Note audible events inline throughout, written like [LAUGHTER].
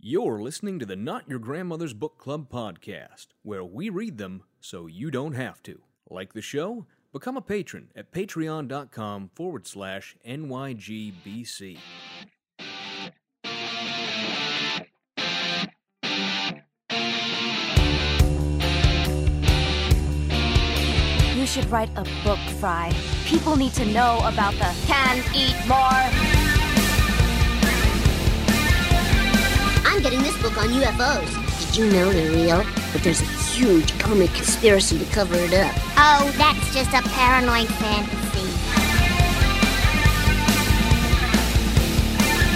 You're listening to the Not Your Grandmother's Book Club podcast, where we read them so you don't have to. Like the show? Become a patron at patreon.com forward slash NYGBC. You should write a book, Fry. People need to know about the can eat more. I'm getting this book on UFOs. Did you know they're real? But there's a huge comic conspiracy to cover it up. Oh, that's just a paranoid fantasy.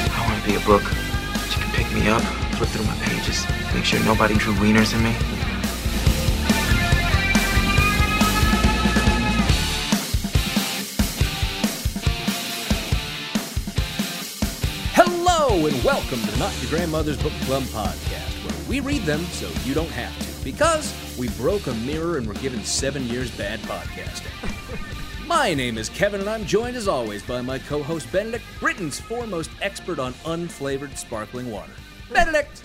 I want to be a book. You can pick me up, flip through my pages, make sure nobody drew wieners in me. And welcome to Not Your Grandmother's Book Club podcast, where we read them so you don't have to, because we broke a mirror and were given seven years bad podcasting. [LAUGHS] My name is Kevin, and I'm joined as always by my co host Benedict, Britain's foremost expert on unflavored sparkling water. Benedict!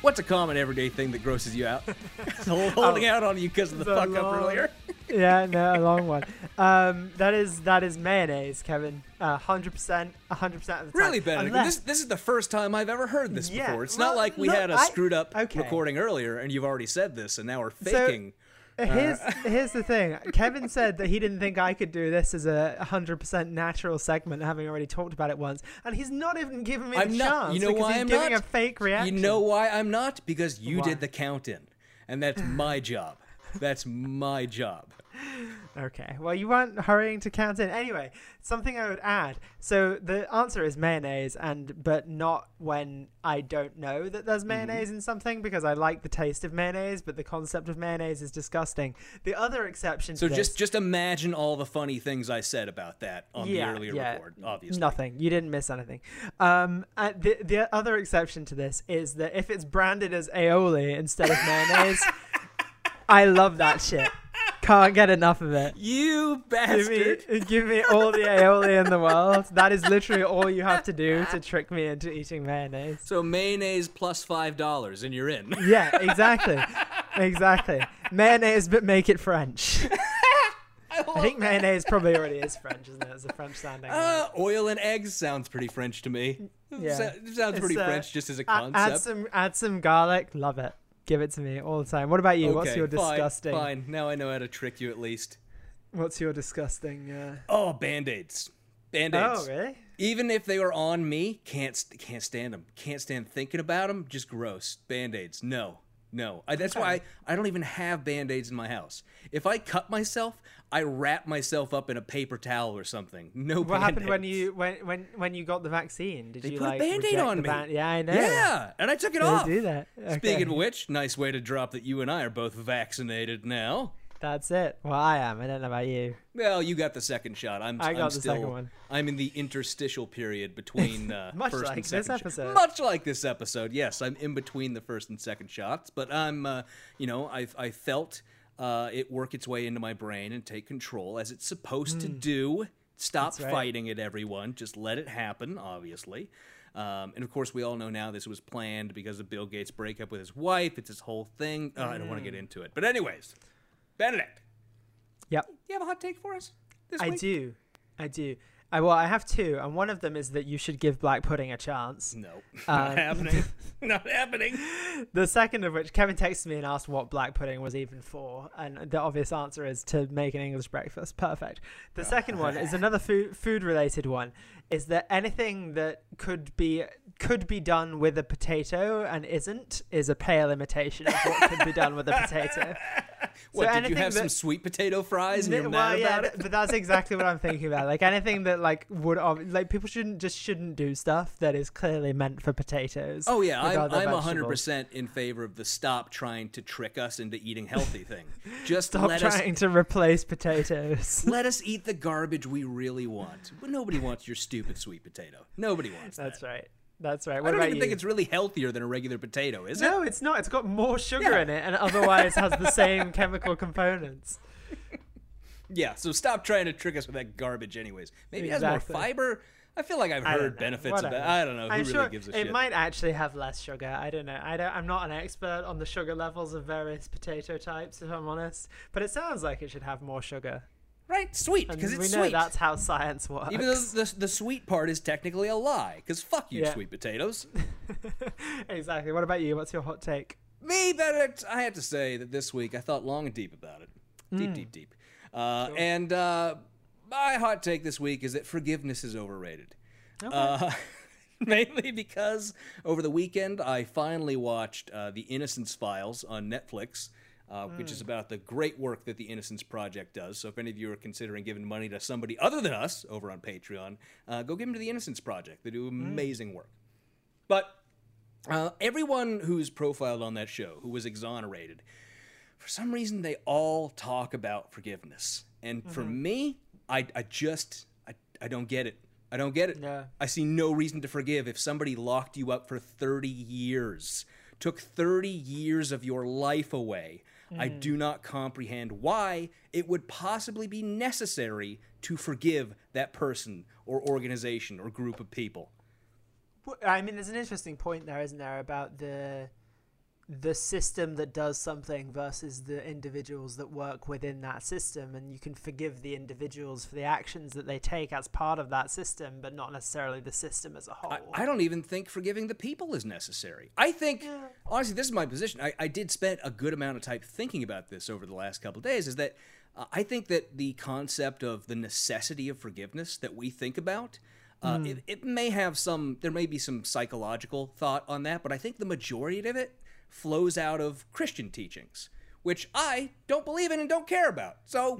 What's a common everyday thing that grosses you out? [LAUGHS] [LAUGHS] Holding out on you because of the The fuck up earlier? [LAUGHS] yeah, no, a long one. Um, that is that is mayonnaise, Kevin. Hundred percent, hundred percent of the time. Really, Benedict? Unless- This, this is the first time I've ever heard this Yeah, before. It's well, not like we look, had a I- screwed up okay. recording earlier and you've already said this and now we're So- faking. Here's here's the thing. Kevin said that he didn't think I could do this as a hundred percent natural segment, having already talked about it once, and he's not even giving me I'm the not. chance. You know why I'm giving not? a fake reaction. You know why I'm not? Because you Why? did the count in. And that's my job. That's my job. Okay. Well, you weren't hurrying to count in. Anyway, something I would add. So the answer is mayonnaise, and but not when I don't know that there's Mm-hmm. mayonnaise in something because I like the taste of mayonnaise, but the concept of mayonnaise is disgusting. The other exception So to just this, just imagine all the funny things I said about that on yeah, the earlier yeah, record, obviously. Nothing. You didn't miss anything. Um, uh, the the other exception to this is that if it's branded as aioli instead of mayonnaise, [LAUGHS] I love that shit. Can't get enough of it. You Give bastard. me, [LAUGHS] give me all the aioli in the world. That is literally all you have to do to [LAUGHS] trick me into eating mayonnaise. So mayonnaise plus five dollars and you're in. Yeah, exactly, [LAUGHS] exactly. Mayonnaise, but make it French. I think mayonnaise probably already is French, isn't it? It's a French sounding. Uh, oil and eggs sounds pretty French to me. Yeah. Sa- sounds It's, pretty uh, French just as a A- concept. add some, add some garlic. Love it. Give it to me all the time. What about you? What's your disgusting? Fine, Now I know how to trick you at least. What's your disgusting? Uh... Oh, band-aids. Band-aids. Oh, really? Even if they were on me, can't can't stand them. Can't stand thinking about them. Just gross. Band-aids. No. No. I, that's why I, I don't even have band-aids in my house. If I cut myself, I wrap myself up in a paper towel or something. No What happened when you when when when you got the vaccine? Did They you put a like Band-Aid on me. ban- Yeah, I know. Yeah, and I took it They off. do that. Speaking of which, nice way to drop that you and I are both vaccinated now. That's it. Well, I am. I don't know about you. Well, you got the second shot. I'm. I got I'm the still, second one. I'm in the interstitial period between uh, [LAUGHS] Much first like and second. shot. episode. Much like this episode. Yes, I'm in between the first and second shots, but I'm. Uh, you know, I I felt uh, it work its way into my brain and take control as it's supposed to do. Stop Hmm. Right. fighting it, everyone. Just let it happen. Obviously. Um, and of course, we all know now this was planned because of Bill Gates' breakup with his wife. It's his whole thing. Oh, I don't want to get Hmm. into it. But, anyways, Benedict, Yep. you have a hot take for us? This I week? do. I do. I well, I have two, and one of them is that you should give black pudding a chance. No, [LAUGHS] Um, not happening. [LAUGHS] not happening. The second of which, Kevin texted me and asked what black pudding was even for, and the obvious answer is to make an English breakfast. Perfect. The [LAUGHS] second one is another food food related one. Is there anything that could be could be done with a potato and isn't is a pale imitation of what could be done with a potato. [LAUGHS] What did you have some sweet potato fries and you're N- mad well, yeah, about it? but that's exactly what I'm thinking about. Like anything that like would like people shouldn't just shouldn't do stuff that is clearly meant for potatoes. Oh yeah, I'm I'm hundred percent in favor of the stop trying to trick us into eating healthy thing. [LAUGHS] Just Stop let trying us to replace potatoes. [LAUGHS] let us eat the garbage we really want. But nobody wants your stupid sweet potato. Nobody wants That's that. right. That's right. I don't even you? think it's really healthier than a regular potato, is it? no, it's not. It's got more sugar Yeah. in it, and otherwise has the same [LAUGHS] chemical components. Yeah, so stop trying to trick us with that garbage, anyways. Maybe it has more fiber. I feel like I've heard benefits Whatever. of that. I don't know. Who I'm really sure gives a it shit? might actually have less sugar. I don't know. I don't. I'm not an expert on the sugar levels of various potato types, if I'm honest. But it sounds like it should have more sugar. Right? Sweet, And because we it's know sweet. that's how science works. Even though the, the sweet part is technically a lie, because fuck you, Yeah. sweet potatoes. [LAUGHS] exactly. What about you? What's your hot take? Me, Benedict, I have to say that this week I thought long and deep about it. Deep, deep, deep. Uh, And uh, my hot take this week is that forgiveness is overrated. Uh, [LAUGHS] mainly because over the weekend I finally watched uh, The Innocence Files on Netflix. Uh, Which is about the great work that the Innocence Project does. So, if any of you are considering giving money to somebody other than us over on Patreon, uh, go give them to the Innocence Project. They do amazing work. But uh, everyone who's profiled on that show, who was exonerated, for some reason they all talk about forgiveness. And for me, I, I just I, I don't get it. I don't get it. Yeah. I see no reason to forgive if somebody locked you up for 30 years, took 30 years of your life away. I mm. do not comprehend why it would possibly be necessary to forgive that person or organization or group of people. I mean, there's an interesting point there, isn't there, about the the system that does something versus the individuals that work within that system, and you can forgive the individuals for the actions that they take as part of that system, but not necessarily the system as a whole. I, I don't even think forgiving the people is necessary. I think, honestly, this is my position. I, I did spend a good amount of time thinking about this over the last couple of days. Is that uh, I think that the concept of the necessity of forgiveness that we think about. Uh, it, it may have some, there may be some psychological thought on that, but I think the majority of it flows out of Christian teachings, which I don't believe in and don't care about. So,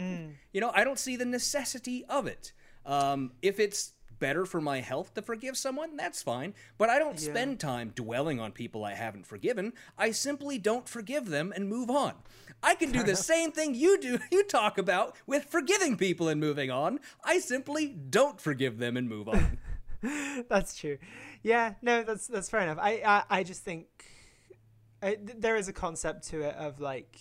you know, I don't see the necessity of it. Um, if it's better for my health to forgive someone, that's fine. But I don't spend time dwelling on people I haven't forgiven. I simply don't forgive them and move on. I can do the [LAUGHS] same thing you do, [LAUGHS] you talk about with forgiving people and moving on. I simply don't forgive them and move on. [LAUGHS] that's true. Yeah, no, that's that's fair enough. I I, I just think Uh, I, there is a concept to it of like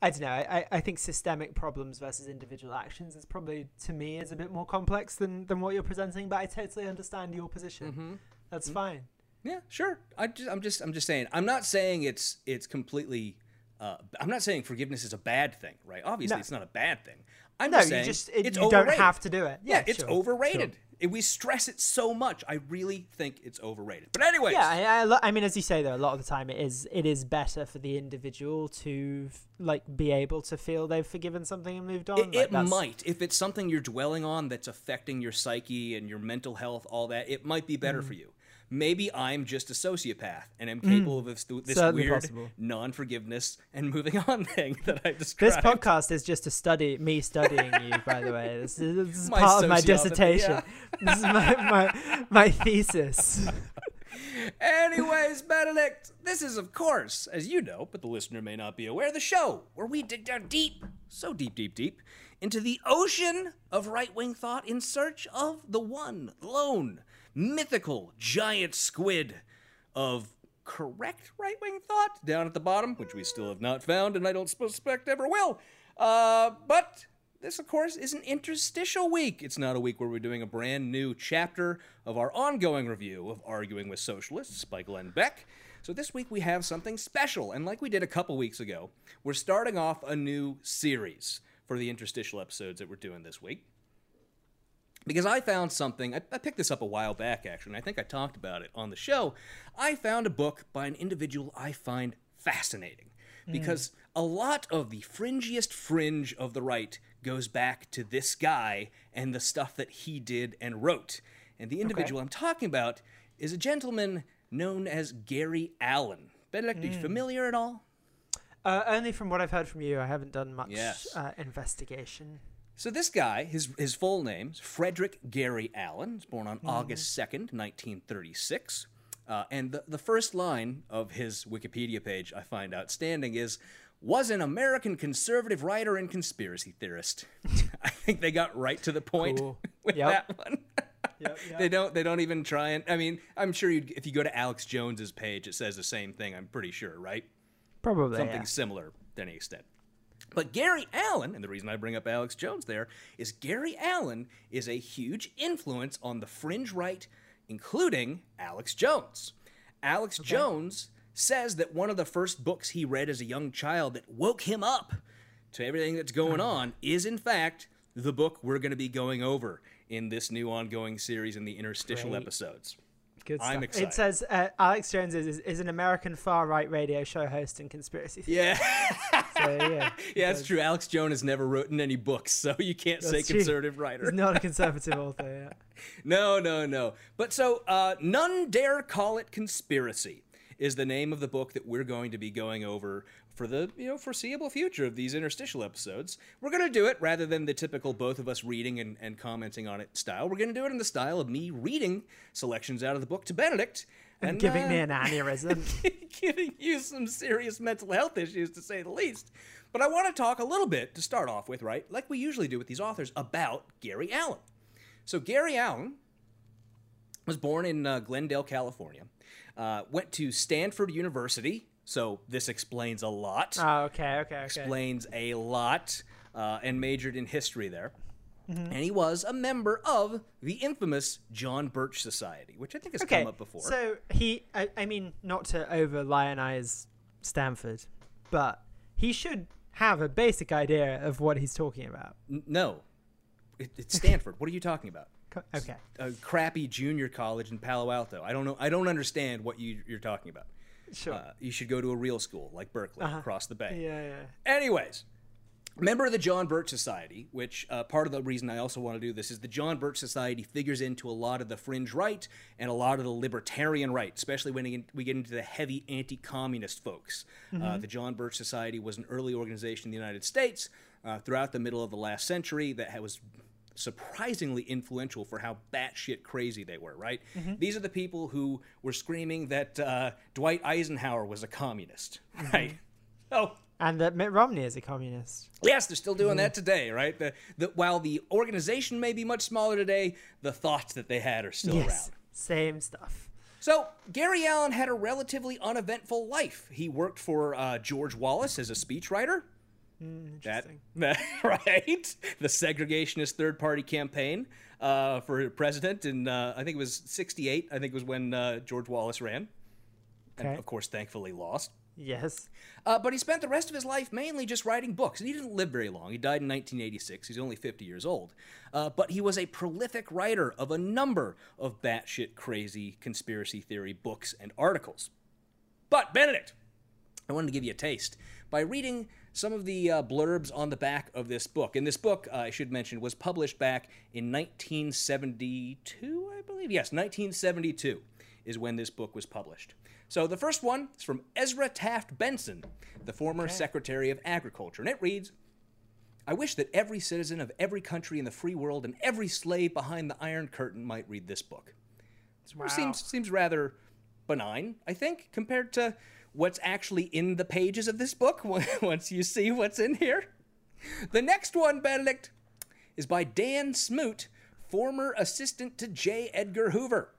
I don't know. I, I think systemic problems versus individual actions is probably to me is a bit more complex than than what you're presenting. But I totally understand your position. Mm-hmm. That's mm-hmm. fine. Yeah, sure. I just, I'm just, I'm just saying. I'm not saying it's, it's completely. Uh, I'm not saying forgiveness is a bad thing, right? Obviously, No. it's not a bad thing. I'm No, just you just it, it's you overrated. don't have to do it. Yeah, Yeah, it's sure, overrated. sure. It- we stress it so much. I really think it's overrated. But anyway, Yeah, I, I, I mean, as you say though, a lot of the time it is it is better for the individual to like be able to feel they've forgiven something and moved on. It, Like, it might. If it's something you're dwelling on that's affecting your psyche and your mental health, all that, it might be Mm. better for you. Maybe I'm just a sociopath and I'm hmm. capable of this, weird non forgiveness and moving on [LAUGHS] thing that I described. This podcast is just a study, me studying you, by the way. This is, this is [LAUGHS] part of my dissertation. yeah. [LAUGHS] This is my, my, my thesis. Anyways, Benedict, this is, of course, as you know, but the listener may not be aware, the show where we dig down deep, so deep, deep, deep, into the ocean of right wing thought in search of the one, lone, mythical, giant squid of correct right wing thought down at the bottom, which we still have not found and I don't suspect ever will. Uh, but this, of course, is an interstitial week. It's not a week where we're doing a brand new chapter of our ongoing review of Arguing with Socialists by Glenn Beck. So this week we have something special, and like we did a couple weeks ago, we're starting off a new series for the interstitial episodes that we're doing this week. Because I found something, I, I picked this up a while back actually, and I think I talked about it on the show. I found a book by an individual I find fascinating because a lot of the fringiest fringe of the right goes back to this guy and the stuff that he did and wrote. And the individual I'm talking about is a gentleman known as Gary Allen. Benedict, are you familiar at all? Uh, only from what I've heard from you, I haven't done much Yes. uh, investigation. So this guy, his his full name's Frederick Gary Allen. He's born on August second, nineteen thirty six. Uh, and the, the first line of his Wikipedia page I find outstanding is was an American conservative writer and conspiracy theorist. [LAUGHS] I think they got right to the point Cool. [LAUGHS] with Yep. that one. [LAUGHS] Yep, They don't. They don't even try and. I mean, I'm sure if you go to Alex Jones's page, it says the same thing. I'm pretty sure, right? Probably. Something yeah. similar to any extent. But Gary Allen, and the reason I bring up Alex Jones there, is Gary Allen is a huge influence on the fringe right, including Alex Jones. Alex Jones says that one of the first books he read as a young child that woke him up to everything that's going on is, in fact, the book we're going to be going over in this new ongoing series in the interstitial Great. episodes. Good stuff. I'm It excited. It says uh, Alex Jones is, is an American far right radio show host and conspiracy. theorist. Yeah, [LAUGHS] yeah, [LAUGHS] yeah, that's true. Alex Jones has never written any books, so you can't say That's true. conservative writer. He's not a [LAUGHS] conservative author. Yeah. No, no, no. But so, uh, None Dare Call It Conspiracy is the name of the book that we're going to be going over for the you know foreseeable future of these interstitial episodes. We're going to do it rather than the typical both of us reading and, and commenting on it style. We're going to do it in the style of me reading selections out of the book to Benedict and Giving uh, me an aneurysm. [LAUGHS] giving you some serious mental health issues, to say the least. But I want to talk a little bit to start off with, right? Like we usually do with these authors, about Gary Allen. So, Gary Allen was born in uh, Glendale, California, uh, went to Stanford University. So, this explains a lot. oh, okay, okay, okay. explains a lot, uh, and majored in history there. Mm-hmm. And he was a member of the infamous John Birch Society, which I think has okay. come up before. So he, I, I mean, not to over lionize Stanford, but he should have a basic idea of what he's talking about. N- no, it, it's Stanford. what are you talking about? Okay. A crappy junior college in Palo Alto. I don't know. I don't understand what you, you're talking about. Sure. Uh, you should go to a real school like Berkeley across the bay. Uh-huh. yeah, yeah. Anyways, member of the John Birch Society, which uh, part of the reason I also want to do this is the John Birch Society figures into a lot of the fringe right and a lot of the libertarian right, especially when we get- into the heavy anti communist folks. Uh, the John Birch Society was an early organization in the United States uh, throughout the middle of the last century that was surprisingly influential for how batshit crazy they were, right? These are the people who were screaming that uh, Dwight Eisenhower was a communist, right? Oh, And that Mitt Romney is a communist. Yes, they're still doing that today, right? The, the, while the organization may be much smaller today, the thoughts that they had are still yes. around. Same stuff. So, Gary Allen had a relatively uneventful life. He worked for uh, George Wallace as a speechwriter. That, [LAUGHS] that right, the segregationist third-party campaign uh, for president, in uh, I think it was '68. I think it was when uh, George Wallace ran, and of course, thankfully lost. Yes. Uh, but he spent the rest of his life mainly just writing books, and he didn't live very long. He died in 1986. He's only 50 years old. Uh, but he was a prolific writer of a number of batshit crazy conspiracy theory books and articles. But, Benedict, I wanted to give you a taste by reading some of the uh, blurbs on the back of this book. And this book, uh, I should mention, was published back in 1972, I believe. Yes, 1972 is when this book was published. So the first one is from Ezra Taft Benson, the former Secretary of Agriculture, and it reads I wish that every citizen of every country in the free world and every slave behind the Iron Curtain might read this book. It seems seems rather benign, I think, compared to what's actually in the pages of this book [LAUGHS] once you see what's in here. The next one, Benedict, is by Dan Smoot, former assistant to J. Edgar Hoover,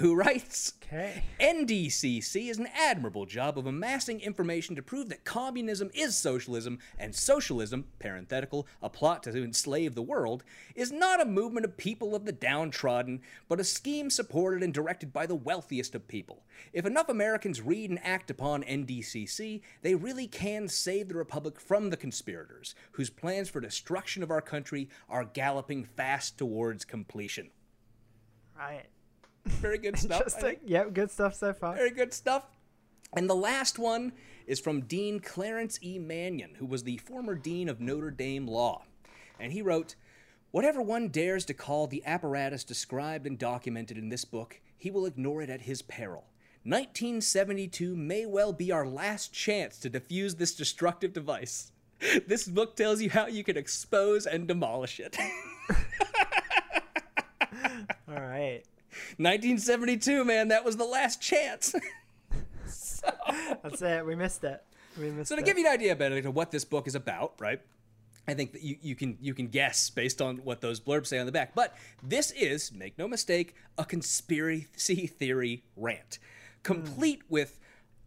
who writes Okay. NDCC is an admirable job of amassing information to prove that communism is socialism, and socialism, parenthetical, a plot to enslave the world, is not a movement of people of the downtrodden, but a scheme supported and directed by the wealthiest of people. If enough Americans read and act upon NDCC, they really can save the Republic from the conspirators, whose plans for destruction of our country are galloping fast towards completion. Right. Very good [LAUGHS] stuff. Yep, good stuff so far. Very good stuff. And the last one is from Dean Clarence E. Manion, who was the former dean of Notre Dame Law. And he wrote Whatever one dares to call the apparatus described and documented in this book, he will ignore it at his peril. 1972 may well be our last chance to defuse this destructive device. [LAUGHS] This book tells you how you can expose and demolish it. [LAUGHS] All right. 1972, man, that was the last chance. [LAUGHS] That's it. We missed it. We missed So to it. give you an idea, Benedict, of what this book is about, right? I think that you, you can you can guess based on what those blurbs say on the back. But this is, make no mistake, a conspiracy theory rant, complete with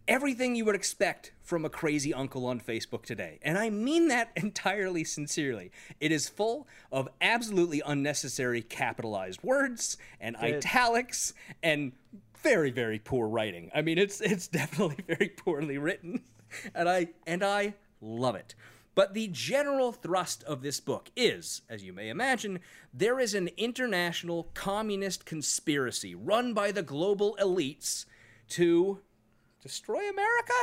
everything you would expect from a crazy uncle on Facebook today. And I mean that [LAUGHS] entirely sincerely. It is full of absolutely unnecessary capitalized words and Good. italics and very very poor writing. I mean it's it's [LAUGHS] definitely very poorly written and I and I love it. But the general thrust of this book is, as you may imagine, there is an international communist conspiracy run by the global elites to destroy America?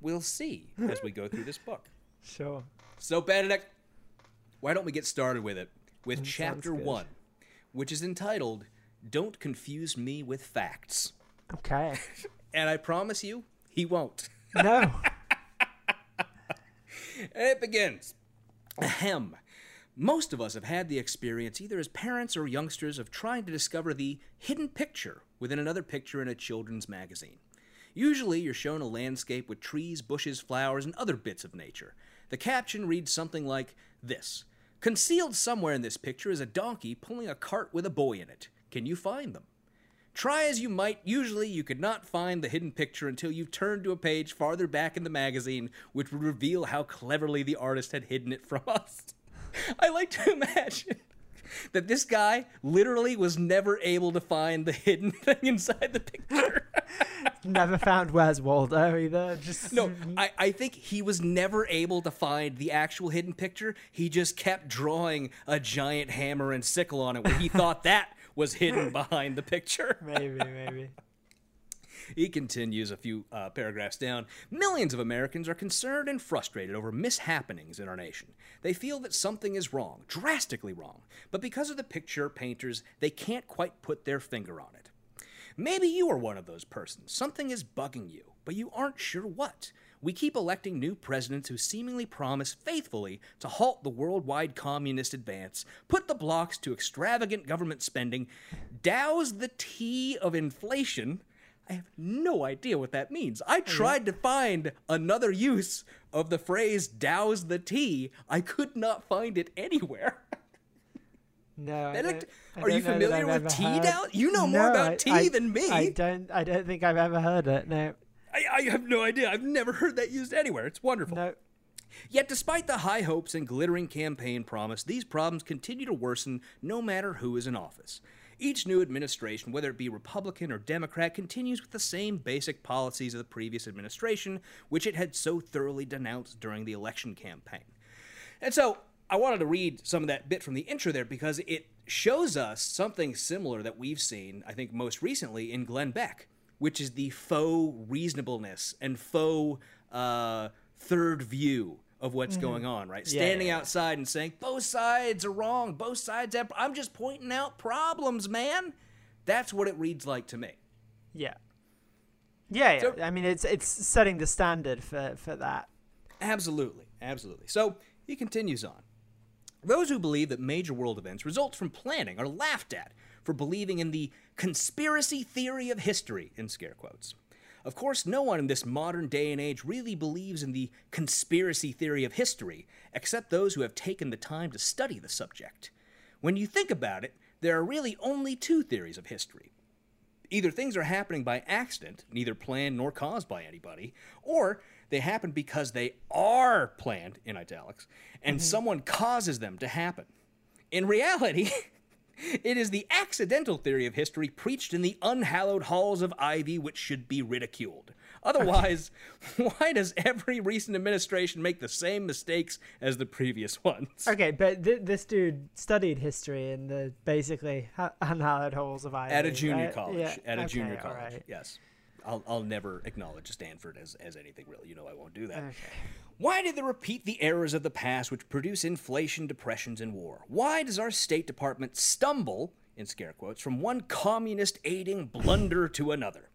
We'll see as we go through this book. [LAUGHS] Sure. So, Benedict, why don't we get started with it? With mm, sounds chapter one, which is entitled Don't Confuse Me with Facts. Okay. [LAUGHS] And I promise you, he won't. [LAUGHS] No. And it begins. Ahem. Most of us have had the experience, either as parents or youngsters, of trying to discover the hidden picture within another picture in a children's magazine. Usually, you're shown a landscape with trees, bushes, flowers, and other bits of nature. The caption reads something like this Concealed somewhere in this picture is a donkey pulling a cart with a boy in it. Can you find them? Try as you might, usually you could not find the hidden picture until you turned to a page farther back in the magazine, which would reveal how cleverly the artist had hidden it from [LAUGHS] us. I like to imagine that this guy literally was never able to find the [LAUGHS] hidden thing inside the picture. [LAUGHS] Never found Where's Waldo either. Just No, [LAUGHS] I, I think he was never able to find the actual hidden picture. He just kept drawing a giant hammer and sickle on it where he thought that was hidden behind the picture. maybe, maybe. He continues a few uh, paragraphs down. Millions of Americans are concerned and frustrated over mishappenings in our nation. They feel that something is wrong, drastically wrong, but because of the picture painters, they can't quite put their finger on it. Maybe you are one of those persons. Something is bugging you, but you aren't sure what. We keep electing new presidents who seemingly promise faithfully to halt the worldwide communist advance, put the blocks to extravagant government spending, douse the tea of inflation. I have no idea what that means. I oh, tried to find another use of the phrase douse the tea. I could not find it anywhere. [LAUGHS] No. I don't- I are you don't familiar with tea heard- down? You know more about I- tea than me. I don't. I don't think I've ever heard it. No. I, I have no idea. I've never heard that used anywhere. It's wonderful. No. Yet, despite the high hopes and glittering campaign promise, these problems continue to worsen no matter who is in office. Each new administration, whether it be Republican or Democrat, continues with the same basic policies of the previous administration, which it had so thoroughly denounced during the election campaign. And so, I wanted to read some of that bit from the intro there because it shows us something similar that we've seen, I think, most recently in Glenn Beck, which is the faux reasonableness and faux uh, third view of what's mm-hmm. going on, right? Yeah, Standing yeah. outside and saying, both sides are wrong, both sides have, I'm just pointing out problems, man. That's what it reads like to me. Yeah. Yeah, yeah. So- I mean, it's it's setting the standard for for that. Absolutely, absolutely. So he continues on. Those who believe that major world events result from planning are laughed at for believing in the conspiracy theory of history, in scare quotes. Of course, no one in this modern day and age really believes in the conspiracy theory of history, except those who have taken the time to study the subject. When you think about it, there are really only two theories of history either things are happening by accident, neither planned nor caused by anybody, or they happen because they are planned, in italics, and mm-hmm. someone causes them to happen. In reality, [LAUGHS] it is the accidental theory of history preached in the unhallowed halls of Ivy which should be ridiculed. Otherwise, [LAUGHS] why does every recent administration make the same mistakes as the previous [LAUGHS] ones? Okay, but th- this dude studied history in the basically ha- unhallowed halls of Ivy. At a junior right? college. Yeah, At a okay, junior college. right. Yes. I'll, I'll never acknowledge Stanford as, as anything really. You know I won't do that. Okay. Why did they repeat the errors of the past which produce inflation, depressions, and war? Why does our State Department stumble, in scare quotes, from one communist aiding blunder to another?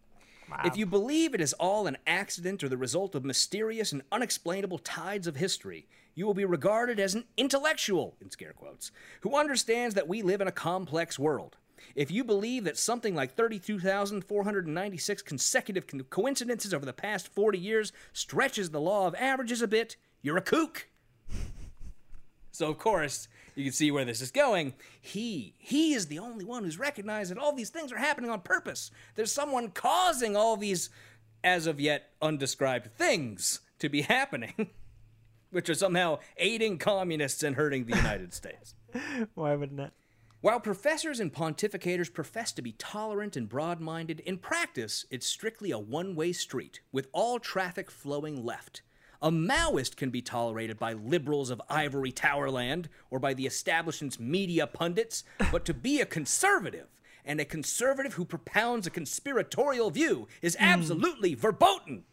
If you believe it is all an accident or the result of mysterious and unexplainable tides of history, you will be regarded as an intellectual, in scare quotes, who understands that we live in a complex world. If you believe that something like 32,496 consecutive co- coincidences over the past 40 years stretches the law of averages a bit, you're a kook. So of course, you can see where this is going. He he is the only one who's recognized that all these things are happening on purpose. There's someone causing all these as of yet undescribed things to be happening, [LAUGHS] which are somehow aiding communists and hurting the United States. [LAUGHS] Why wouldn't it? While professors and pontificators profess to be tolerant and broad minded, in practice, it's strictly a one way street, with all traffic flowing left. A Maoist can be tolerated by liberals of ivory tower land or by the establishment's media pundits, but to be a conservative, and a conservative who propounds a conspiratorial view, is hmm. absolutely verboten.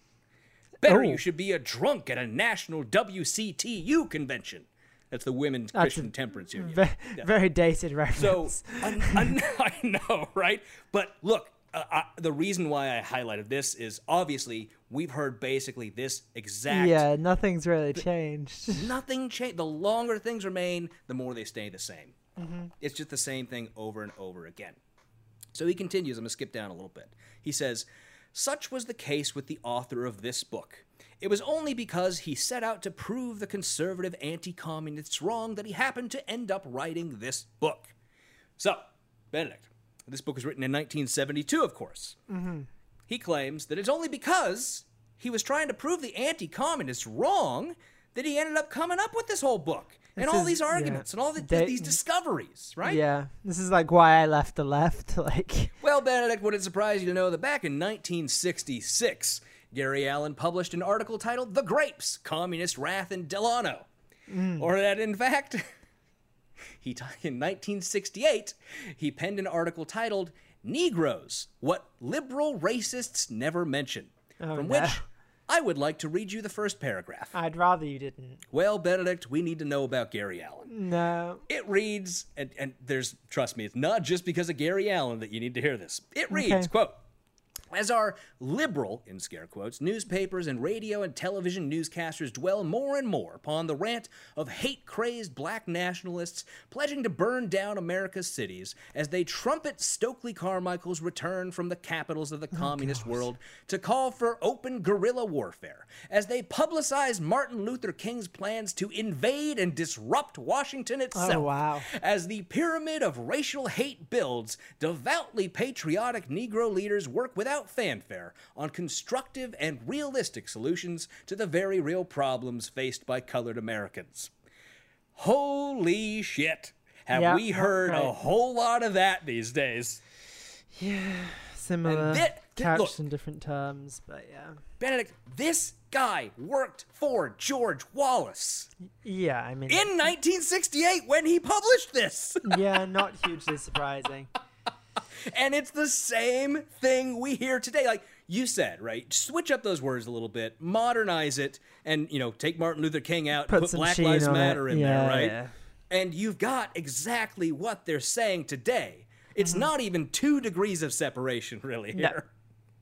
Better Oh. you should be a drunk at a national WCTU convention. That's the Women's That's Christian Temperance Union. Ve- Yeah. Very dated So reference. [LAUGHS] un- un- [LAUGHS] I know, right? But look, uh, I, the reason why I highlighted this is obviously we've heard basically this exact. yeah, nothing's really changed. [LAUGHS] Nothing changed. The longer things remain, the more they stay the same. It's just the same thing over and over again. So he continues. I'm going to skip down a little bit. He says, Such was the case with the author of this book. It was only because he set out to prove the conservative anti communists wrong that he happened to end up writing this book. So, Benedict, this book was written in 1972, of course. Mm-hmm. He claims that it's only because he was trying to prove the anti communists wrong that he ended up coming up with this whole book and This all is- these yeah. arguments and all the, They- these discoveries, right? Yeah, this is like why I left the left. [LAUGHS] Like, Well, Benedict, would it surprise you to know that back in 1966, Gary Allen published an article titled The Grapes Communist Wrath in Delano? Mm. Or that, in fact, [LAUGHS] he t- in 1968, he penned an article titled Negroes What Liberal Racists Never Mention, oh, from no. which I would like to read you the first paragraph. I'd rather you didn't. Well, Benedict, we need to know about Gary Allen. No. It reads, and, and there's, trust me, it's not just because of Gary Allen that you need to hear this. It reads, Okay. quote, as our liberal, in scare quotes, newspapers and radio and television newscasters dwell more and more upon the rant of hate crazed black nationalists pledging to burn down America's cities as they trumpet Stokely Carmichael's return from the capitals of the oh, communist world to call for open guerrilla warfare, as they publicize Martin Luther King's plans to invade and disrupt Washington oh, itself, Oh, wow. as the pyramid of racial hate builds, devoutly patriotic Negro leaders work without fanfare on constructive and realistic solutions to the very real problems faced by colored Americans. Holy shit! Have we heard a whole lot of that these days? Yeah, similar, thi- couched look. in different terms, but yeah. Benedict, this guy worked for George Wallace Yeah, I mean, in 1968 when he published this. yeah, not hugely surprising. [LAUGHS] And it's the same thing we hear today. Like you said, right? Switch up those words a little bit, modernize it, and you know, take Martin Luther King out, Put put, Black Lives on it. Matter in Yeah, there, right? yeah. And you've got exactly what they're saying today. It's not even two degrees of separation, really. Mm-hmm. No. Here.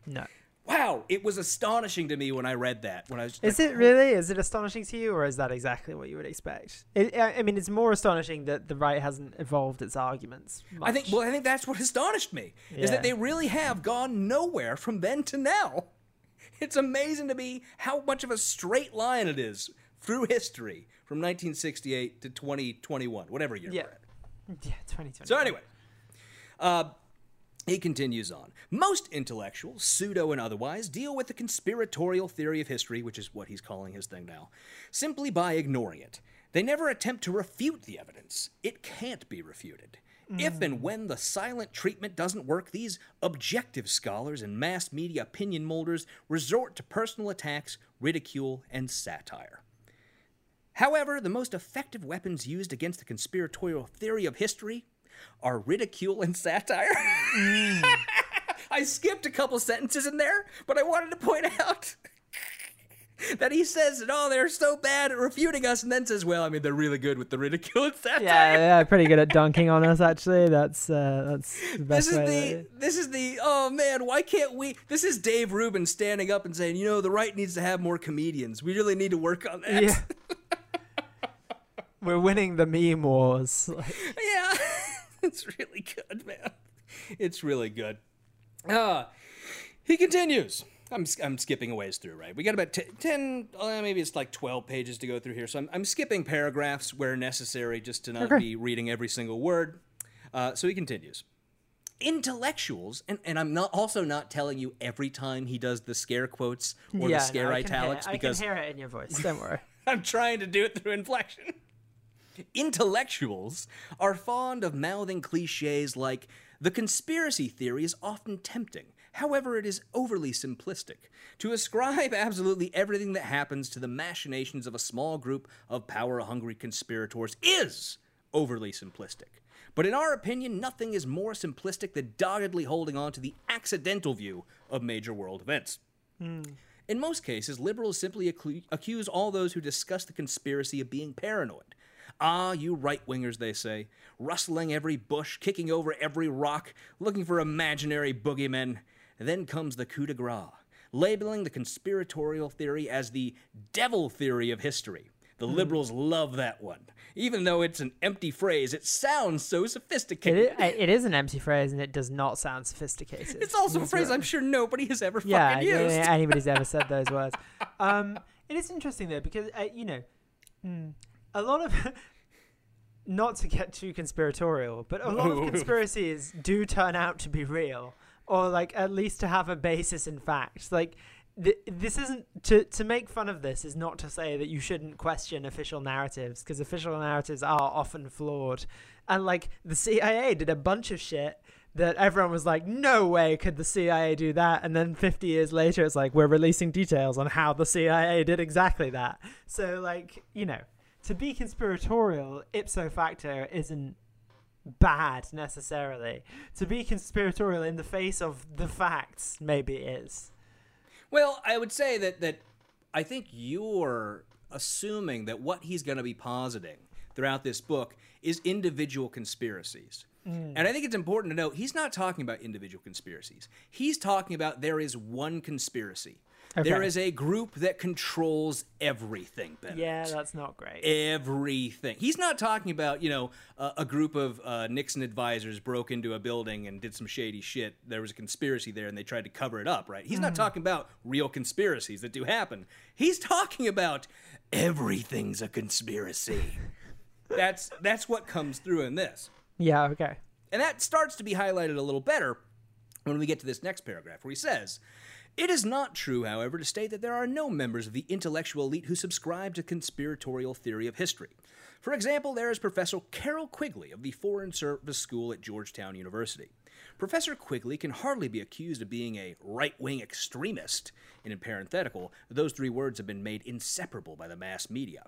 No. Wow, it was astonishing to me when I read that. When I was Is like, it really? Is it astonishing to you, or is that exactly what you would expect? It, I mean, it's more astonishing that the right hasn't evolved its arguments. I think well, I think that's what astonished me is that they really have gone nowhere from then to now. It's amazing to me how much of a straight line it is through history from 1968 to 2021, whatever year Yeah. we're at. yeah, 2020. So anyway, uh, he continues on. Most intellectuals, pseudo and otherwise, deal with the conspiratorial theory of history, which is what he's calling his thing now, simply by ignoring it. They never attempt to refute the evidence. It can't be refuted. If mm. and when the silent treatment doesn't work, these objective scholars and mass media opinion molders resort to personal attacks, ridicule, and satire. However, the most effective weapons used against the conspiratorial theory of history are ridicule and satire. [LAUGHS] I skipped a couple sentences in there, but I wanted to point out [LAUGHS] that he says that, oh, they're so bad at refuting us, and then says, well, I mean, they're really good with the ridicule and satire. Yeah, yeah, pretty good at dunking on us. Actually, that's uh, that's the best This is way. the this is the oh man why can't we this is Dave Rubin standing up and saying you know the right needs to have more comedians we really need to work on that yeah. We're winning the meme wars. [LAUGHS] Yeah, it's really good, man. It's really good. Uh, he continues. I'm, I'm skipping a ways through, right? We got about t- 10, uh, maybe it's like 12 pages to go through here. So I'm, I'm skipping paragraphs where necessary just to not Okay. be reading every single word. Uh, so he continues. intellectuals, and, and I'm not also not telling you every time he does the scare quotes or the scare no, I can hear- italics because I can hear it in your voice. Don't worry. [LAUGHS] I'm trying to do it through inflection. Intellectuals are fond of mouthing cliches like, the conspiracy theory is often tempting. However, it is overly simplistic. To ascribe [LAUGHS] absolutely everything that happens to the machinations of a small group of power hungry conspirators is overly simplistic. But in our opinion, nothing is more simplistic than doggedly holding on to the accidental view of major world events. Hmm. In most cases, liberals simply accuse all those who discuss the conspiracy of being paranoid. Ah, you right wingers, they say, rustling every bush, kicking over every rock, looking for imaginary boogeymen. Then comes the coup de grace, labeling the conspiratorial theory as the devil theory of history. The liberals love that one. Even though it's an empty phrase, it sounds so sophisticated. is, it is an empty phrase and it does not sound sophisticated. It's also a phrase right. I'm sure nobody has ever yeah, fucking used. yeah, anybody's ever said [LAUGHS] those words. Um, it is interesting though because uh, you know, mm, a lot of [LAUGHS] not to get too conspiratorial, but a lot of conspiracies do turn out to be real, or like at least to have a basis in fact. Like th- this isn't to to make fun of this is not to say that you shouldn't question official narratives because official narratives are often flawed, and like the CIA did a bunch of shit that everyone was like, no way could the CIA do that. And then 50 years later, it's like, we're releasing details on how the CIA did exactly that. So, like, you know, to be conspiratorial ipso facto isn't bad necessarily. To be conspiratorial in the face of the facts maybe is. Well, I would say that that I think you're assuming that what he's going to be positing throughout this book is individual conspiracies. Mm. And I think it's important to note he's not talking about individual conspiracies. He's talking about there is one conspiracy. There Okay. is a group that controls everything. Benedict. Yeah, that's not great. everything. He's not talking about, you know, a, a group of uh, Nixon advisors broke into a building and did some shady shit. There was a conspiracy there and they tried to cover it up, right? He's not talking about real conspiracies that do happen. He's talking about everything's a conspiracy. [LAUGHS] that's that's what comes through in this. yeah, okay. And that starts to be highlighted a little better when we get to this next paragraph, where he says, It is not true, however, to state that there are no members of the intellectual elite who subscribe to conspiratorial theory of history. For example, there is Professor Carroll Quigley of the Foreign Service School at Georgetown University. Professor Quigley can hardly be accused of being a right wing extremist. and In parenthetical, those three words have been made inseparable by the mass media.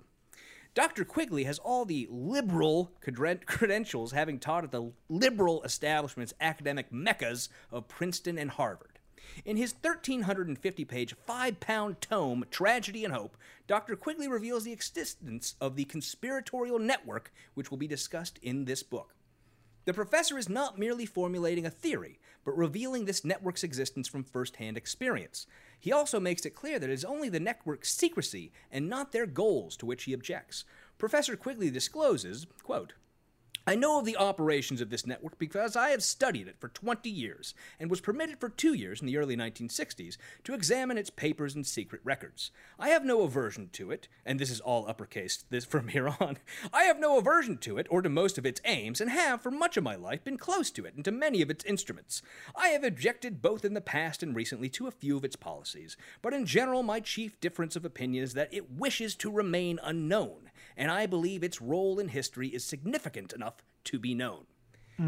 Dr. Quigley has all the liberal credentials, having taught at the liberal establishment's academic meccas of Princeton and Harvard. In his 1,350 page, five pound tome, Tragedy and Hope, Dr. Quigley reveals the existence of the conspiratorial network, which will be discussed in this book. The professor is not merely formulating a theory, but revealing this network's existence from first-hand experience. He also makes it clear that it is only the network's secrecy and not their goals to which he objects. Professor Quigley discloses, quote, I know of the operations of this network because I have studied it for 20 years and was permitted for two years in the early 1960s to examine its papers and secret records. I have no aversion to it, and this is all uppercase this from here on. I have no aversion to it or to most of its aims and have for much of my life been close to it and to many of its instruments. I have objected both in the past and recently to a few of its policies, but in general my chief difference of opinion is that it wishes to remain unknown, and I believe its role in history is significant enough to be known.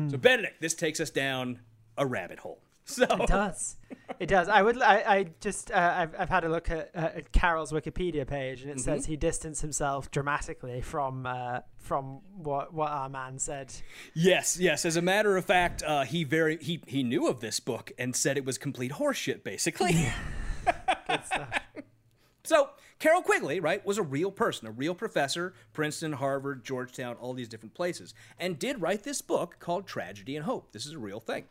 So Benedict, this takes us down a rabbit hole. [LAUGHS] So It does. It does. I would. I, I just. Uh, I've, I've had a look at, uh, at Carroll's Wikipedia page, and it says he distanced himself dramatically from uh, from what what our man said. yes, yes. As a matter of fact, uh, he very he he knew of this book and said it was complete horseshit, basically. [LAUGHS] Good stuff. So, Carroll Quigley, right, was a real person, a real professor, Princeton, Harvard, Georgetown, all these different places, and did write this book called Tragedy and Hope. This is a real thing.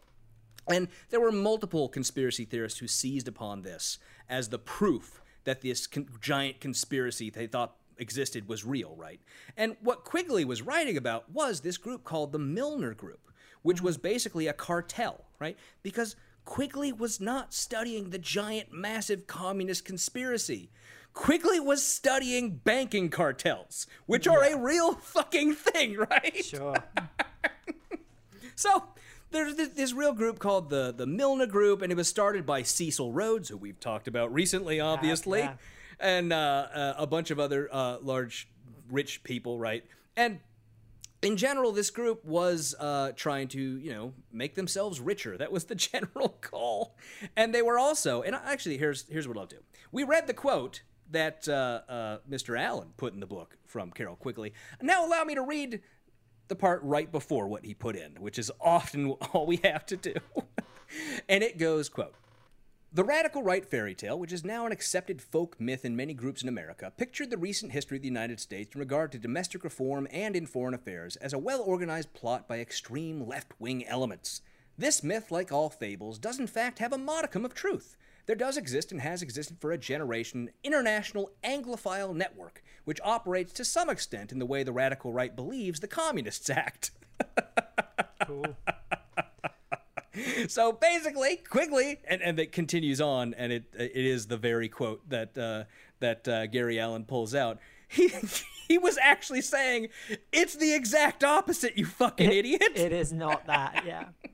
And there were multiple conspiracy theorists who seized upon this as the proof that this con- giant conspiracy they thought existed was real, right? And what Quigley was writing about was this group called the Milner Group, which was mm. basically a cartel, right? Because Quigley was not studying the giant, massive communist conspiracy. Quigley was studying banking cartels, which are a real fucking thing, right? Sure. [LAUGHS] So there's this, this real group called the the Milner Group, and it was started by Cecil Rhodes, who we've talked about recently, obviously, yeah. and uh, uh, a bunch of other uh, large rich people, right? And in general, this group was uh, trying to, you know, make themselves richer. That was the [LAUGHS] general goal, and they were also. And actually, here's here's what I'll do. We read the quote that uh, uh, Mr. Allen put in the book from Carroll Quigley. Now, allow me to read the part right before what he put in, which is often [LAUGHS] all we have to do. [LAUGHS] and it goes, quote. The radical right fairy tale, which is now an accepted folk myth in many groups in America, pictured the recent history of the United States in regard to domestic reform and in foreign affairs as a well organized plot by extreme left wing elements. This myth, like all fables, does in fact have a modicum of truth. There does exist and has existed for a generation international Anglophile network, which operates to some extent in the way the radical right believes the communists act. [LAUGHS] Cool. [LAUGHS] so basically, Quigley, and, and it continues on, and it it is the very quote that uh, that uh, Gary Allen pulls out. [LAUGHS] He he was actually saying, "It's the exact opposite, you fucking idiot." It is not that. Yeah. [LAUGHS]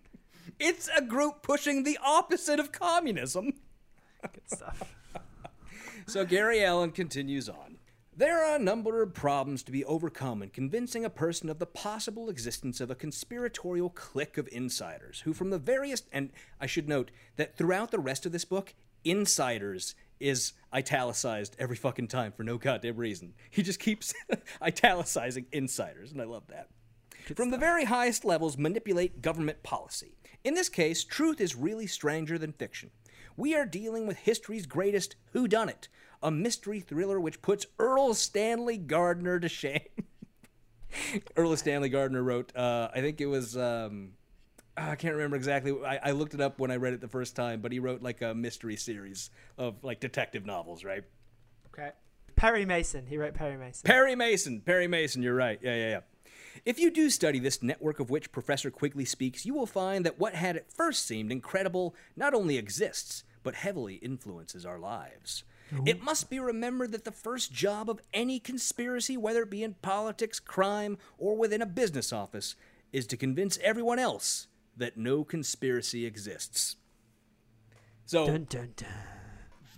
It's a group pushing the opposite of communism. Good stuff. So Gary Allen continues on. There are a number of problems to be overcome in convincing a person of the possible existence of a conspiratorial clique of insiders who, from the various, and I should note that throughout the rest of this book, insiders is italicized every fucking time for no goddamn reason. He just keeps [LAUGHS] italicizing insiders, and I love that. From the very highest levels, manipulate government policy. In this case, truth is really stranger than fiction. We are dealing with history's greatest whodunit, a mystery thriller which puts Erle Stanley Gardner to shame. [LAUGHS] Erle Stanley Gardner wrote, uh, I think it was, um, I can't remember exactly. I, I looked it up when I read it the first time, but he wrote like a mystery series of like detective novels, right? Okay. Perry Mason. He wrote Perry Mason. Perry Mason. Perry Mason, you're right. Yeah, yeah, yeah. If you do study this network of which Professor Quigley speaks, you will find that what had at first seemed incredible not only exists, but heavily influences our lives. It must be remembered that the first job of any conspiracy, whether it be in politics, crime, or within a business office, is to convince everyone else that no conspiracy exists. So, dun, dun, dun.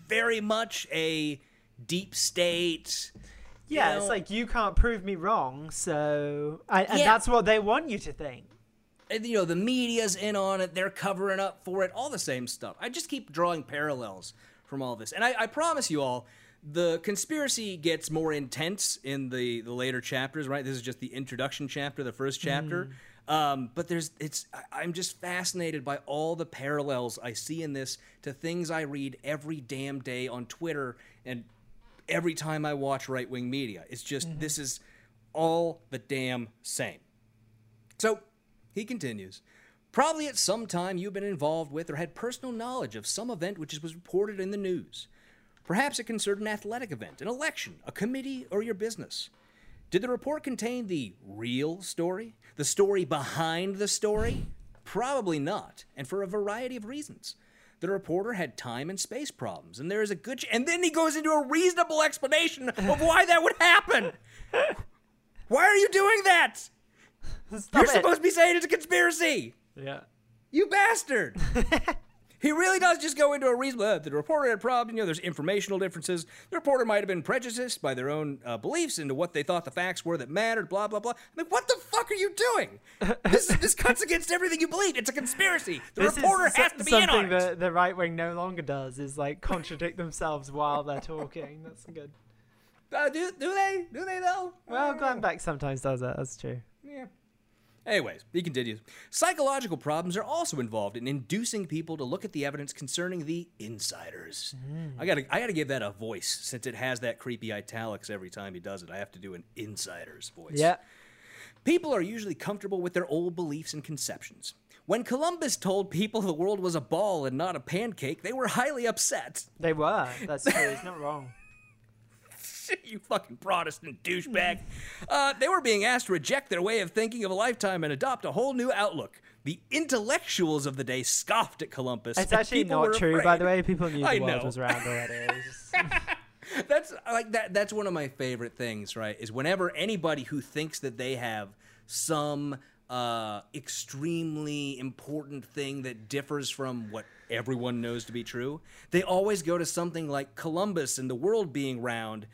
very much a deep state. Yeah, you it's like you can't prove me wrong, so I, and Yeah. that's what they want you to think. and, you know the media's in on it they're covering up for it all the same stuff i just keep drawing parallels from all this. And i, I promise you all the conspiracy gets more intense in the, the later chapters right? This is just the introduction chapter the first chapter. Um, but there's it's I- i'm just fascinated by all the parallels i see in this to things i read every damn day on twitter and every time i watch right-wing media. It's just this is all the damn same. So he continues. Probably at some time you've been involved with or had personal knowledge of some event which was reported in the news. Perhaps it concerned an athletic event, an election, a committee, or your business. Did the report contain the real story? The story behind the story? Probably not, and for a variety of reasons. The reporter had time and space problems, and there is a good. Ch- and then he goes into a reasonable explanation of why that would happen. [LAUGHS] Why are you doing that? Stop You're it. supposed to be saying it's a conspiracy. Yeah. You bastard. [LAUGHS] he really does just go into a reason. Uh, the reporter had a problem. You know, there's informational differences. The reporter might have been prejudiced by their own uh, beliefs into what they thought the facts were that mattered. Blah blah blah. I mean, what the fuck are you doing? [LAUGHS] this this cuts against everything you believe. It's a conspiracy. The This reporter has to be in on something that the right wing no longer does is like contradict themselves while they're talking. That's good. Uh, do do they? Do they though? Well, Glenn Beck sometimes does that. That's true. Yeah. Anyways, he continues. Psychological problems are also involved in inducing people to look at the evidence concerning the insiders. I gotta, I gotta give that a voice since it has that creepy italics every time he does it. I have to do an insider's voice. Yeah. People are usually comfortable with their old beliefs and conceptions. When Columbus told people the world was a ball and not a pancake, they were highly upset. They were. That's true. He's not wrong. [LAUGHS] you fucking Protestant douchebag. Uh, they were being asked to reject their way of thinking of a lifetime and adopt a whole new outlook. The intellectuals of the day scoffed at Columbus. It's [LAUGHS] actually not true, by the way. People knew [LAUGHS] the world was round already. It was just- That's like that. That's one of my favorite things, right? Is whenever anybody who thinks that they have some uh, extremely important thing that differs from what everyone knows to be true, they always go to something like Columbus and the world being round,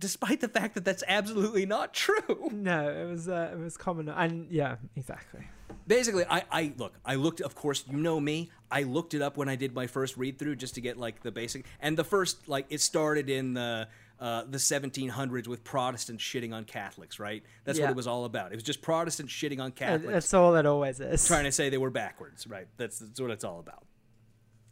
despite the fact that that's absolutely not true. No, it was uh, it was common, and yeah, exactly. Basically, I, I look, I looked. Of course, you know me. I looked it up when I did my first read through just to get like the basic. And the first, like, it started in the uh, the 1700s with Protestants shitting on Catholics, right? That's what it was all about. It was just Protestants shitting on Catholics, That's all it always is. trying to say they were backwards, right? That's, that's what it's all about.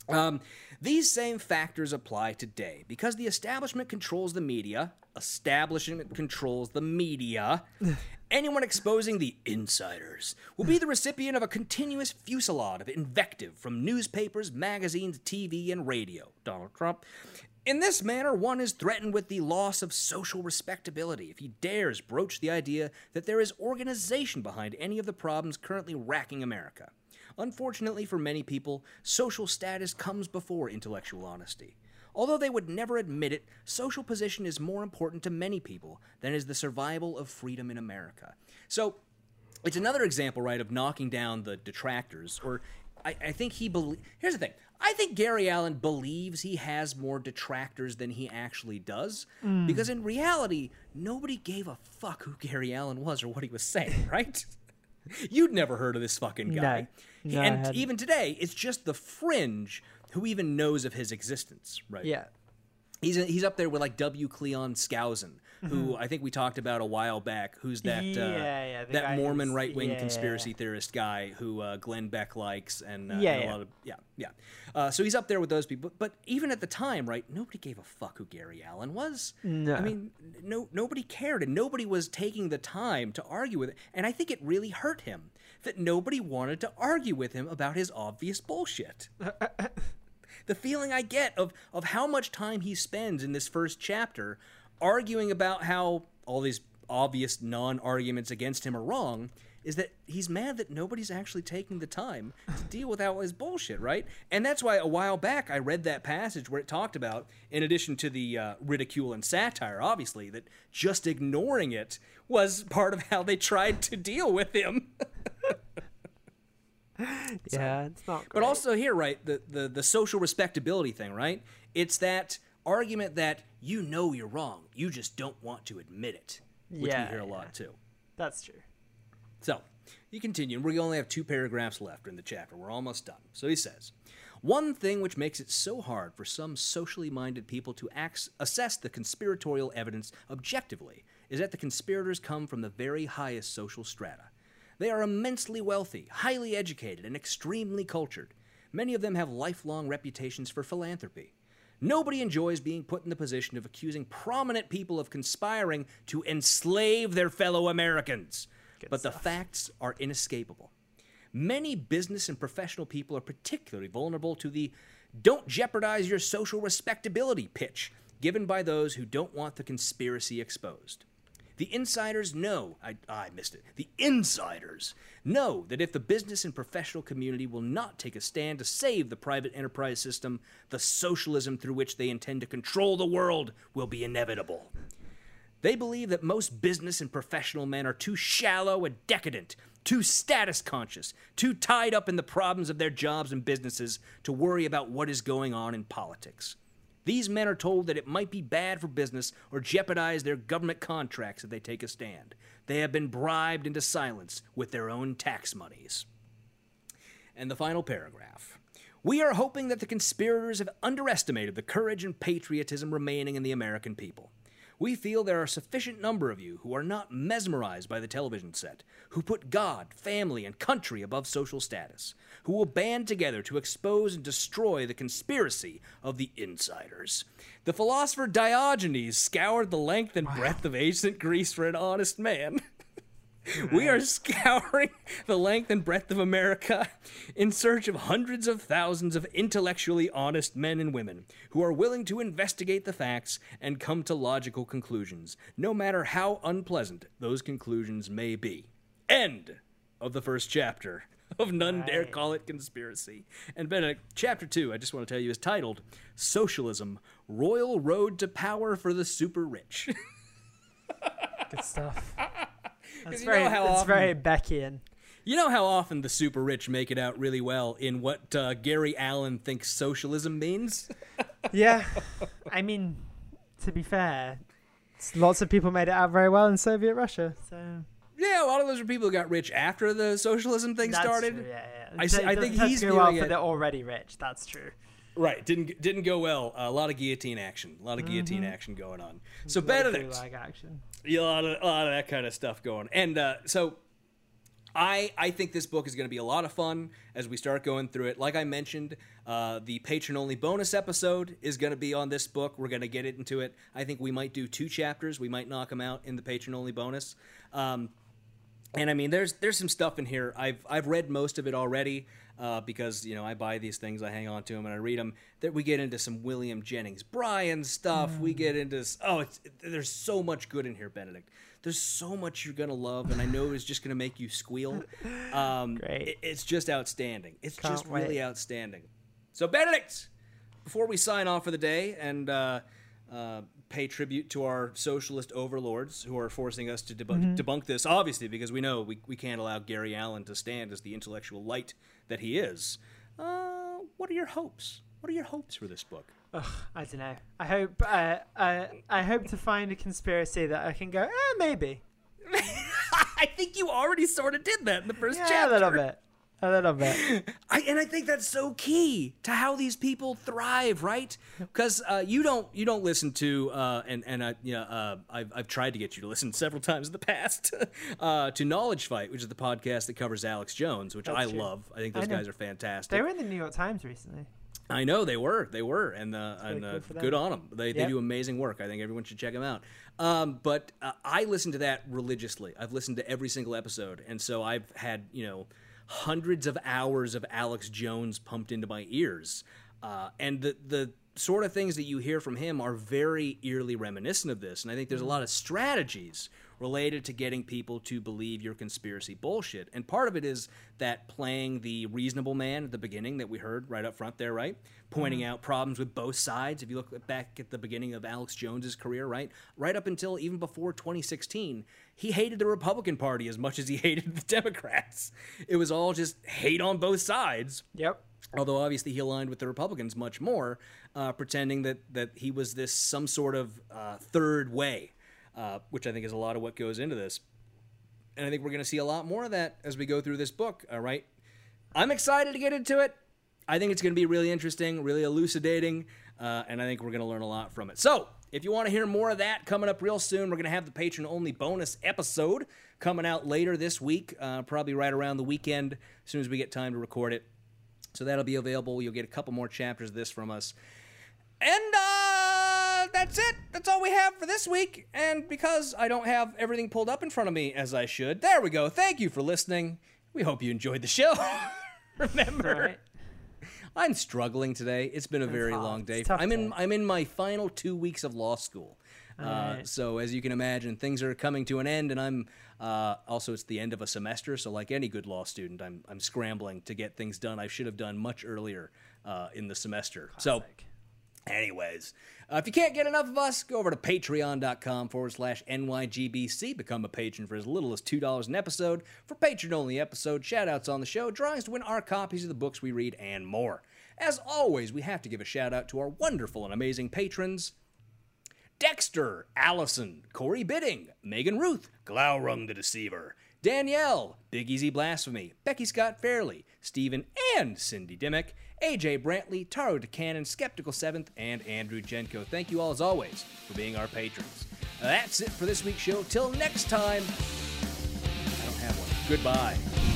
Um, these same factors apply today because the establishment controls the media. Establishment controls the media. [LAUGHS] Anyone exposing the insiders will be the recipient of a continuous fusillade of invective from newspapers, magazines, TV, and radio. Donald Trump. In this manner, one is threatened with the loss of social respectability if he dares broach the idea that there is organization behind any of the problems currently racking America. Unfortunately for many people, social status comes before intellectual honesty. Although they would never admit it, social position is more important to many people than is the survival of freedom in America. So, it's another example, right, of knocking down the detractors. Or, I, I think he believes. Here's the thing. I think Gary Allen believes he has more detractors than he actually does, hmm. because in reality, nobody gave a fuck who Gary Allen was or what he was saying, [LAUGHS] right? You'd never heard of this fucking guy. No. No, and even today, it's just the fringe who even knows of his existence, right? Yeah. He's he's up there with like W. Cleon Skousen, who I think we talked about a while back. Who's that? Mm-hmm. Yeah, uh, yeah, that Mormon right wing yeah, conspiracy theorist guy who uh, Glenn Beck likes, and, uh, Yeah, and a yeah. lot of yeah, yeah. Uh, so he's up there with those people. But even at the time, right? Nobody gave a fuck who Gary Allen was. No. I mean, no, nobody cared, and nobody was taking the time to argue with it. And I think it really hurt him that nobody wanted to argue with him about his obvious bullshit [LAUGHS] the feeling I get of of how much time he spends in this first chapter arguing about how all these obvious non-arguments against him are wrong is that he's mad that nobody's actually taking the time to deal with all his bullshit, right? And that's why a while back I read that passage where it talked about, in addition to the uh, ridicule and satire, obviously, that just ignoring it was part of how they tried to deal with him. [LAUGHS] [LAUGHS] Yeah, it's not. But also here, right, the, the the social respectability thing, right? It's that argument that you know you're wrong, you just don't want to admit it, which Yeah, we hear a yeah. lot too. that's true. So you continue, and we only have two paragraphs left in the chapter. We're almost done. So he says, one thing which makes it so hard for some socially minded people to ax- assess the conspiratorial evidence objectively is that the conspirators come from the very highest social strata. They are immensely wealthy, highly educated, and extremely cultured. Many of them have lifelong reputations for philanthropy. Nobody enjoys being put in the position of accusing prominent people of conspiring to enslave their fellow Americans. but the facts are inescapable. Many business and professional people are particularly vulnerable to the don't jeopardize your social respectability pitch given by those who don't want the conspiracy exposed. The insiders know, I, I missed it. The insiders know that if the business and professional community will not take a stand to save the private enterprise system, the socialism through which they intend to control the world will be inevitable. They believe that most business and professional men are too shallow and decadent, too status conscious, too tied up in the problems of their jobs and businesses to worry about what is going on in politics. These men are told that it might be bad for business or jeopardize their government contracts if they take a stand. They have been bribed into silence with their own tax monies. And the final paragraph. We are hoping that the conspirators have underestimated the courage and patriotism remaining in the American people. We feel there are a sufficient number of you who are not mesmerized by the television set, who put God, family, and country above social status, who will band together to expose and destroy the conspiracy of the insiders. The philosopher Diogenes scoured the length and breadth of ancient Greece for an honest man. [LAUGHS] We are scouring the length and breadth of America in search of hundreds of thousands of intellectually honest men and women who are willing to investigate the facts and come to logical conclusions, no matter how unpleasant those conclusions may be. End of the first chapter [LAUGHS] of None Dare Call It Conspiracy. And Benedict, chapter two, I just want to tell you, is titled Socialism Royal Road to Power for the Super Rich. [LAUGHS] Good stuff. [LAUGHS] That's you know very, how it's often- very Beckian. You know how often the super rich make it out really well in what uh, Gary Allen thinks socialism means? yeah, I mean, to be fair, lots of people made it out very well in Soviet Russia. So yeah, a lot of those are people who got rich after the socialism thing that's started. true, yeah, yeah. I It I think he's go well doing for it- the already rich. That's true. Right, didn't didn't go well. a lot of guillotine action, a lot of guillotine action going on. So Benedict, gulag action. Yeah, a lot of, a lot of that kind of stuff going. And uh, so I I think this book is going to be a lot of fun as we start going through it. Like I mentioned, uh, the patron only bonus episode is going to be on this book. We're going to get into it. I think we might do two chapters. We might knock them out in the patron only bonus. Um, and I mean, there's there's some stuff in here. I've I've read most of it already uh, because you know I buy these things, I hang on to them, and I read them. That we get into some William Jennings Bryan stuff. We get into oh, it's, there's so much good in here, Benedict. There's so much you're gonna love, and I know it's just gonna make you squeal. Um, Great. it- it's just outstanding. It's Can't just really outstanding. So Benedict, before we sign off for the day and uh, uh, pay tribute to our socialist overlords who are forcing us to debunk, Mm-hmm. debunk this, obviously, because we know we, we can't allow Gary Allen to stand as the intellectual light that he is. Uh, what are your hopes? What are your hopes for this book? I don't know. I hope. Uh, uh, I hope to find a conspiracy that I can go. Eh, maybe. [LAUGHS] I think you already sort of did that in the first Yeah, chapter. a little bit. A little bit. I, and I think that's so key to how these people thrive, right? Because uh, you don't you don't listen to uh, and and uh, yeah, uh, I've I've tried to get you to listen several times in the past [LAUGHS] uh, to Knowledge Fight, which is the podcast that covers Alex Jones, which I true. love. I think those know. guys are fantastic. They were in the New York Times recently. I know they were, they were, and uh, really and uh, cool good on them. They, they do amazing work. I think everyone should check them out. Um, but uh, I listen to that religiously. I've listened to every single episode, and so I've had you know hundreds of hours of Alex Jones pumped into my ears, uh, and the the sort of things that you hear from him are very eerily reminiscent of this. And I think there's a lot of strategies related to getting people to believe your conspiracy bullshit. And part of it is that playing the reasonable man at the beginning that we heard right up front there, right? Pointing out problems with both sides. If you look back at the beginning of Alex Jones's career, right? Right up until even before 2016, he hated the Republican Party as much as he [LAUGHS] hated the Democrats. It was all just hate on both sides Yep. although obviously he aligned with the Republicans much more, uh, pretending that that he was this some sort of uh, third way, uh, which I think is a lot of what goes into this. And I think we're going to see a lot more of that as we go through this book. All right, I'm excited to get into it. I think it's going to be really interesting, really elucidating, uh, and I think we're going to learn a lot from it. So, if you want to hear more of that coming up real soon, we're going to have the patron only bonus episode coming out later this week, uh, probably right around the weekend, as soon as we get time to record it. So that'll be available. You'll get a couple more chapters of this from us. And uh, that's it. That's all we have for this week. And because I don't have everything pulled up in front of me as I should, there we go. Thank you for listening. We hope you enjoyed the show. [LAUGHS] Remember, right. I'm struggling today. It's been a very long day. It's a tough I'm in day. I'm in my final two weeks of law school. Uh, so as you can imagine, things are coming to an end, and I'm uh, also it's the end of a semester. So like any good law student, I'm I'm scrambling to get things done. I should have done much earlier uh, in the semester. So. Anyways, uh, if you can't get enough of us, go over to patreon.com forward slash NYGBC. Become a patron for as little as $2 an episode for patron only episodes, shout outs on the show, drawings to win our copies of the books we read, and more. As always, we have to give a shout out to our wonderful and amazing patrons Dexter, Allison, Corey Bidding, Megan Ruth, Glaurung the Deceiver, Danielle, Big Easy Blasphemy, Becky Scott Fairley, Stephen and Cindy Dimmick, AJ Brantley, Taro DeCannon, Skeptical Seventh, and Andrew Jenko. Thank you all as always for being our patrons. That's it for this week's show. Till next time, I don't have one. Goodbye.